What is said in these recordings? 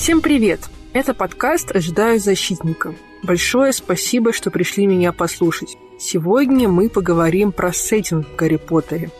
Всем привет! Это подкаст «Ожидаю защитника». Большое спасибо, что пришли меня послушать. Сегодня мы поговорим про сеттинг в Гарри Поттере.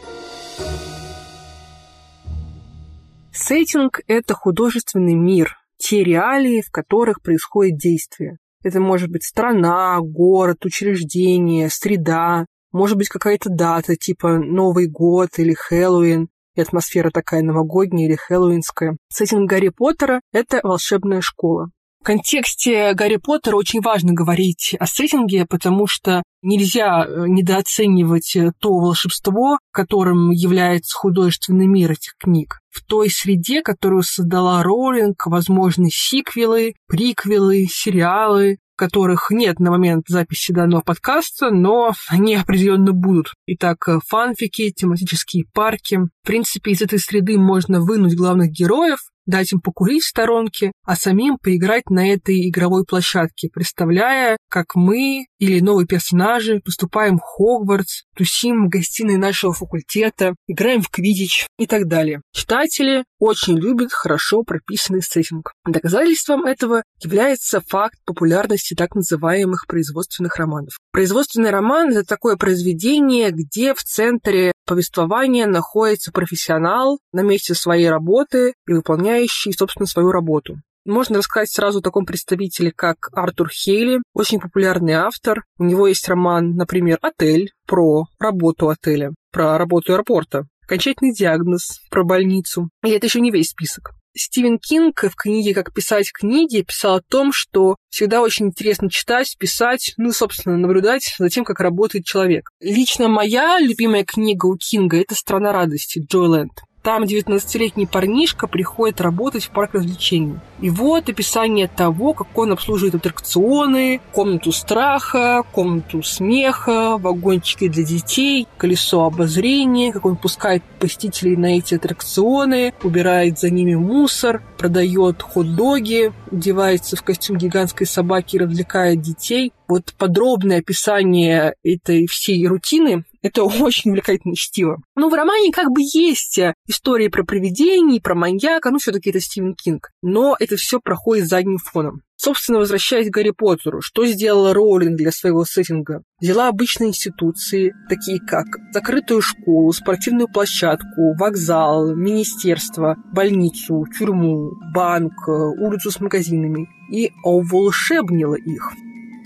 Сеттинг – это художественный мир, те реалии, в которых происходит действие. Это может быть страна, город, учреждение, среда, может быть какая-то дата, типа Новый год или Хэллоуин, и атмосфера такая новогодняя или хэллоуинская. Сеттинг Гарри Поттера – это волшебная школа. В контексте Гарри Поттера очень важно говорить о сеттинге, потому что нельзя э, недооценивать э, то волшебство, которым является художественный мир этих книг. В той среде, которую создала Роулинг, возможны сиквелы, приквелы, сериалы, которых нет на момент записи данного подкаста, но они определенно будут. Итак, э, фанфики, тематические парки. В принципе, из этой среды можно вынуть главных героев, дать им покурить в сторонке, а самим поиграть на этой игровой площадке, представляя, как мы или новые персонажи поступаем в Хогвартс, тусим в гостиной нашего факультета, играем в квидич и так далее. Читатели очень любят хорошо прописанный сеттинг. Доказательством этого является факт популярности так называемых производственных романов. Производственный роман — это такое произведение, где в центре повествования находится профессионал на месте своей работы и выполняющий, собственно, свою работу. Можно рассказать сразу о таком представителе, как Артур Хейли, очень популярный автор. У него есть роман, например, «Отель», про работу отеля, про работу аэропорта. Окончательный диагноз про больницу. И это еще не весь список. Стивен Кинг в книге «Как писать книги» писал о том, что всегда очень интересно читать, писать, ну, собственно, наблюдать за тем, как работает человек. Лично моя любимая книга у Кинга – это «Страна радости» Джойленд. Там 19-летний парнишка приходит работать в парк развлечений. И вот описание того, как он обслуживает аттракционы, комнату страха, комнату смеха, вагончики для детей, колесо обозрения, как он пускает посетителей на эти аттракционы, убирает за ними мусор, продает хот-доги, одевается в костюм гигантской собаки и развлекает детей. Вот подробное описание этой всей рутины это очень увлекательное чтиво. Но в романе как бы есть э, истории про привидений, про маньяка, ну, все таки это Стивен Кинг. Но это все проходит задним фоном. Собственно, возвращаясь к Гарри Поттеру, что сделала Роулинг для своего сеттинга? Взяла обычные институции, такие как закрытую школу, спортивную площадку, вокзал, министерство, больницу, тюрьму, банк, э, улицу с магазинами, и оволшебнила их.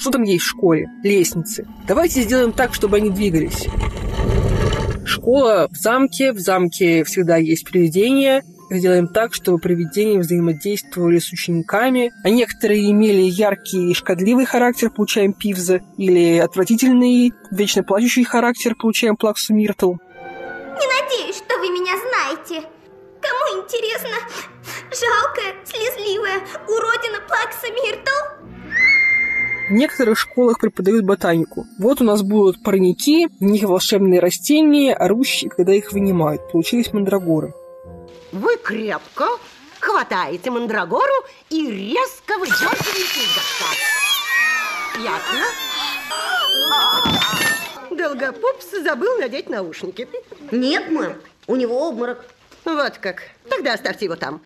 Что там есть в школе? Лестницы. Давайте сделаем так, чтобы они двигались. Школа в замке, в замке всегда есть привидения. Сделаем так, чтобы привидения взаимодействовали с учениками, а некоторые имели яркий и шкодливый характер, получаем пивза, или отвратительный, вечно плачущий характер, получаем плаксу Миртл. Не надеюсь, что вы меня знаете. Кому интересно? Жалкая, слезливая, уродина плакса Миртл? В некоторых школах преподают ботанику. Вот у нас будут парники, в них волшебные растения, орущие, когда их вынимают. Получились мандрагоры. Вы крепко хватаете мандрагору и резко выдергиваете из горшка. Ясно? Долгопупс забыл надеть наушники. Нет, мэм, у него обморок. Вот как. Тогда оставьте его там.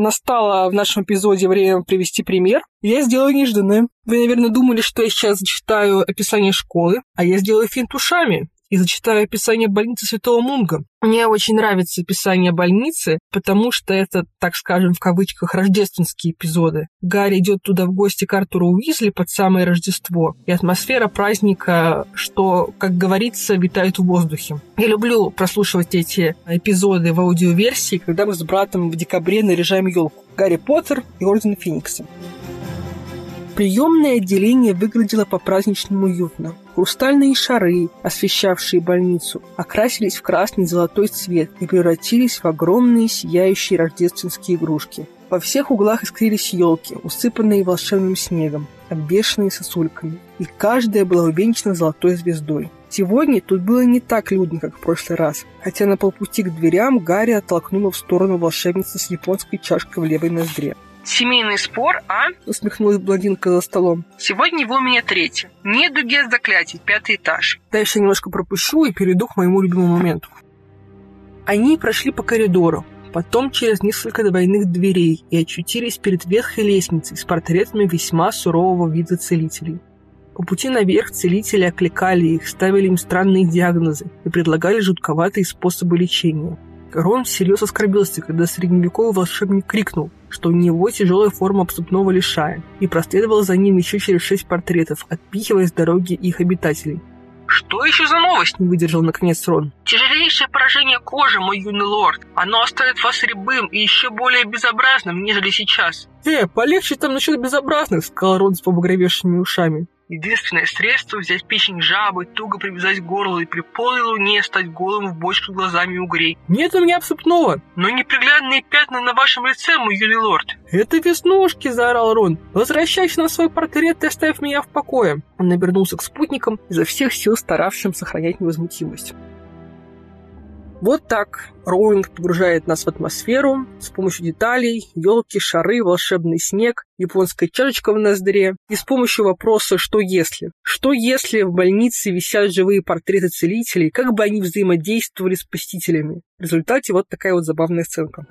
Настало в нашем эпизоде время привести пример. Я сделаю нежданное. Вы, наверное, думали, что я сейчас зачитаю описание школы, а я сделаю финт ушами и зачитаю описание больницы Святого Мунга. Мне очень нравится описание больницы, потому что это, так скажем, в кавычках, рождественские эпизоды. Гарри идет туда в гости к Артуру Уизли под самое Рождество, и атмосфера праздника, что, как говорится, витает в воздухе. Я люблю прослушивать эти эпизоды в аудиоверсии, когда мы с братом в декабре наряжаем елку. Гарри Поттер и Орден Феникса. Приемное отделение выглядело по-праздничному уютно. Хрустальные шары, освещавшие больницу, окрасились в красный золотой цвет и превратились в огромные сияющие рождественские игрушки. Во всех углах искрились елки, усыпанные волшебным снегом, обвешанные сосульками, и каждая была увенчана золотой звездой. Сегодня тут было не так людно, как в прошлый раз, хотя на полпути к дверям Гарри оттолкнула в сторону волшебницы с японской чашкой в левой ноздре. Семейный спор, а? Усмехнулась блондинка за столом. Сегодня его у меня третий. Недуги заклятий, пятый этаж. Дальше я немножко пропущу и перейду к моему любимому моменту. Они прошли по коридору, потом через несколько двойных дверей и очутились перед ветхой лестницей с портретами весьма сурового вида целителей. По пути наверх целители окликали их, ставили им странные диагнозы и предлагали жутковатые способы лечения. Рон всерьез оскорбился, когда средневековый волшебник крикнул, что у него тяжелая форма обступного лишая, и проследовал за ним еще через шесть портретов, отпихивая с дороги их обитателей. «Что еще за новость?» – не выдержал наконец Рон. «Тяжелейшее поражение кожи, мой юный лорд. Оно оставит вас рябым и еще более безобразным, нежели сейчас». «Э, полегче там насчет безобразных», – сказал Рон с побагровевшими ушами. Единственное средство – взять печень жабы, туго привязать к горлу и при полной луне стать голым в бочку глазами угрей. Нет у меня обсыпного, но неприглядные пятна на вашем лице, мой юный лорд. Это веснушки, заорал Рон. Возвращайся на свой портрет и оставь меня в покое. Он обернулся к спутникам, изо всех сил старавшим сохранять невозмутимость. Вот так Роулинг погружает нас в атмосферу с помощью деталей, елки, шары, волшебный снег, японская чашечка в ноздре и с помощью вопроса «что если?». Что если в больнице висят живые портреты целителей, как бы они взаимодействовали с посетителями? В результате вот такая вот забавная сценка.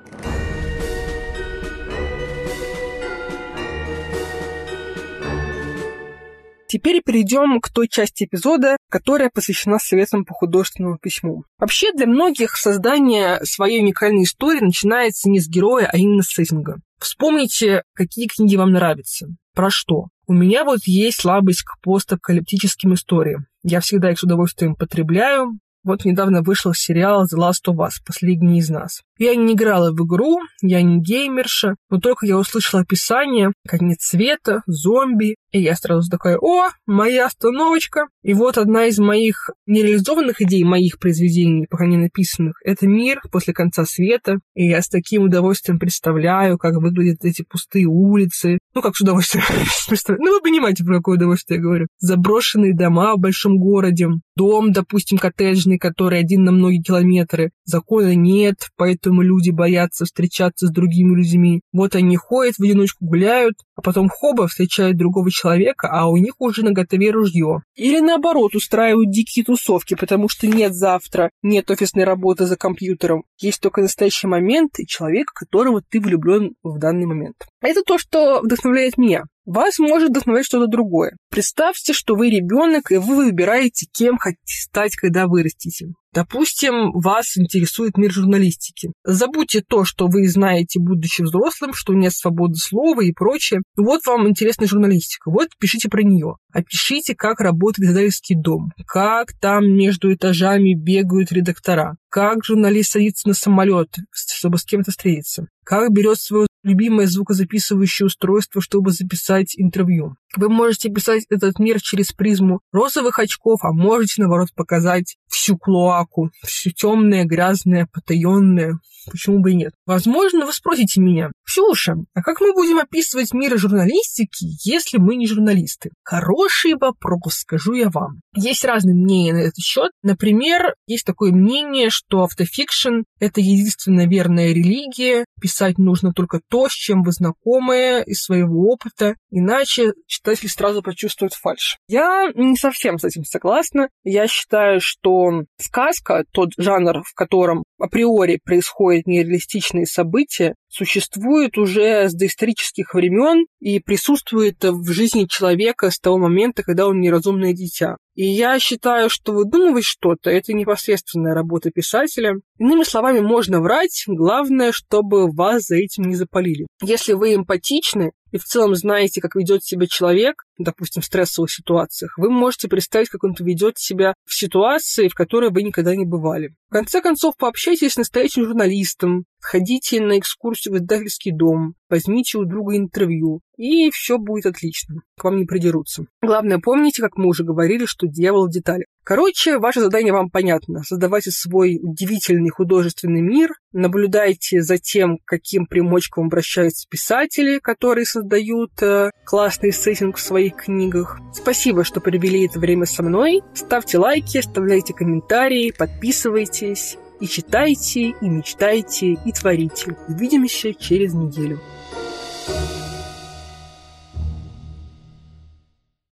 Теперь перейдем к той части эпизода, которая посвящена советам по художественному письму. Вообще, для многих создание своей уникальной истории начинается не с героя, а именно с сеттинга. Вспомните, какие книги вам нравятся. Про что? У меня вот есть слабость к постапокалиптическим историям. Я всегда их с удовольствием потребляю, вот недавно вышел сериал The Last of Us, последний из нас. Я не играла в игру, я не геймерша, но только я услышала описание, конец света, зомби, и я сразу такая, о, моя остановочка. И вот одна из моих нереализованных идей, моих произведений, пока не написанных, это мир после конца света. И я с таким удовольствием представляю, как выглядят эти пустые улицы. Ну, как с удовольствием представляю. Ну, вы понимаете, про какое удовольствие я говорю. Заброшенные дома в большом городе, дом, допустим, коттеджный, который один на многие километры. Закона нет, поэтому люди боятся встречаться с другими людьми. Вот они ходят в одиночку, гуляют, а потом хоба встречают другого человека, а у них уже на готове ружье. Или наоборот, устраивают дикие тусовки, потому что нет завтра, нет офисной работы за компьютером. Есть только настоящий момент и человек, которого ты влюблен в данный момент. Это то, что вдохновляет меня. Вас может вдохновлять что-то другое. Представьте, что вы ребенок, и вы выбираете, кем хотите стать, когда вырастете. Допустим, вас интересует мир журналистики. Забудьте то, что вы знаете, будучи взрослым, что нет свободы слова и прочее. Вот вам интересна журналистика. Вот пишите про нее. Опишите, как работает издательский дом, как там между этажами бегают редактора, как журналист садится на самолет, чтобы с кем-то встретиться, как берет свое любимое звукозаписывающее устройство, чтобы записать интервью. Вы можете писать этот мир через призму розовых очков, а можете, наоборот, показать всю клоаку, все темное, грязное, потаенное. Почему бы и нет? Возможно, вы спросите меня, Ксюша, а как мы будем описывать мир журналистики, если мы не журналисты? Хороший вопрос, скажу я вам. Есть разные мнения на этот счет. Например, есть такое мнение, что автофикшн — это единственная верная религия, писать нужно только то, с чем вы знакомы из своего опыта, иначе читатель сразу почувствует фальш. Я не совсем с этим согласна. Я считаю, что сказка, тот жанр, в котором априори происходят нереалистичные события, существует уже с доисторических времен и присутствует в жизни человека с того момента, когда он неразумное дитя. И я считаю, что выдумывать что-то – это непосредственная работа писателя. Иными словами, можно врать, главное, чтобы вас за этим не запалили. Если вы эмпатичны, и в целом знаете, как ведет себя человек, допустим, в стрессовых ситуациях, вы можете представить, как он ведет себя в ситуации, в которой вы никогда не бывали. В конце концов, пообщайтесь с настоящим журналистом, ходите на экскурсию в издательский дом, возьмите у друга интервью, и все будет отлично. К вам не придерутся. Главное, помните, как мы уже говорили, что дьявол в деталях. Короче, ваше задание вам понятно. Создавайте свой удивительный художественный мир, наблюдайте за тем, каким примочком обращаются писатели, которые создают э, классный сеттинг в своих книгах. Спасибо, что провели это время со мной. Ставьте лайки, оставляйте комментарии, подписывайтесь. И читайте, и мечтайте, и творите. Увидимся через неделю.